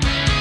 Bye.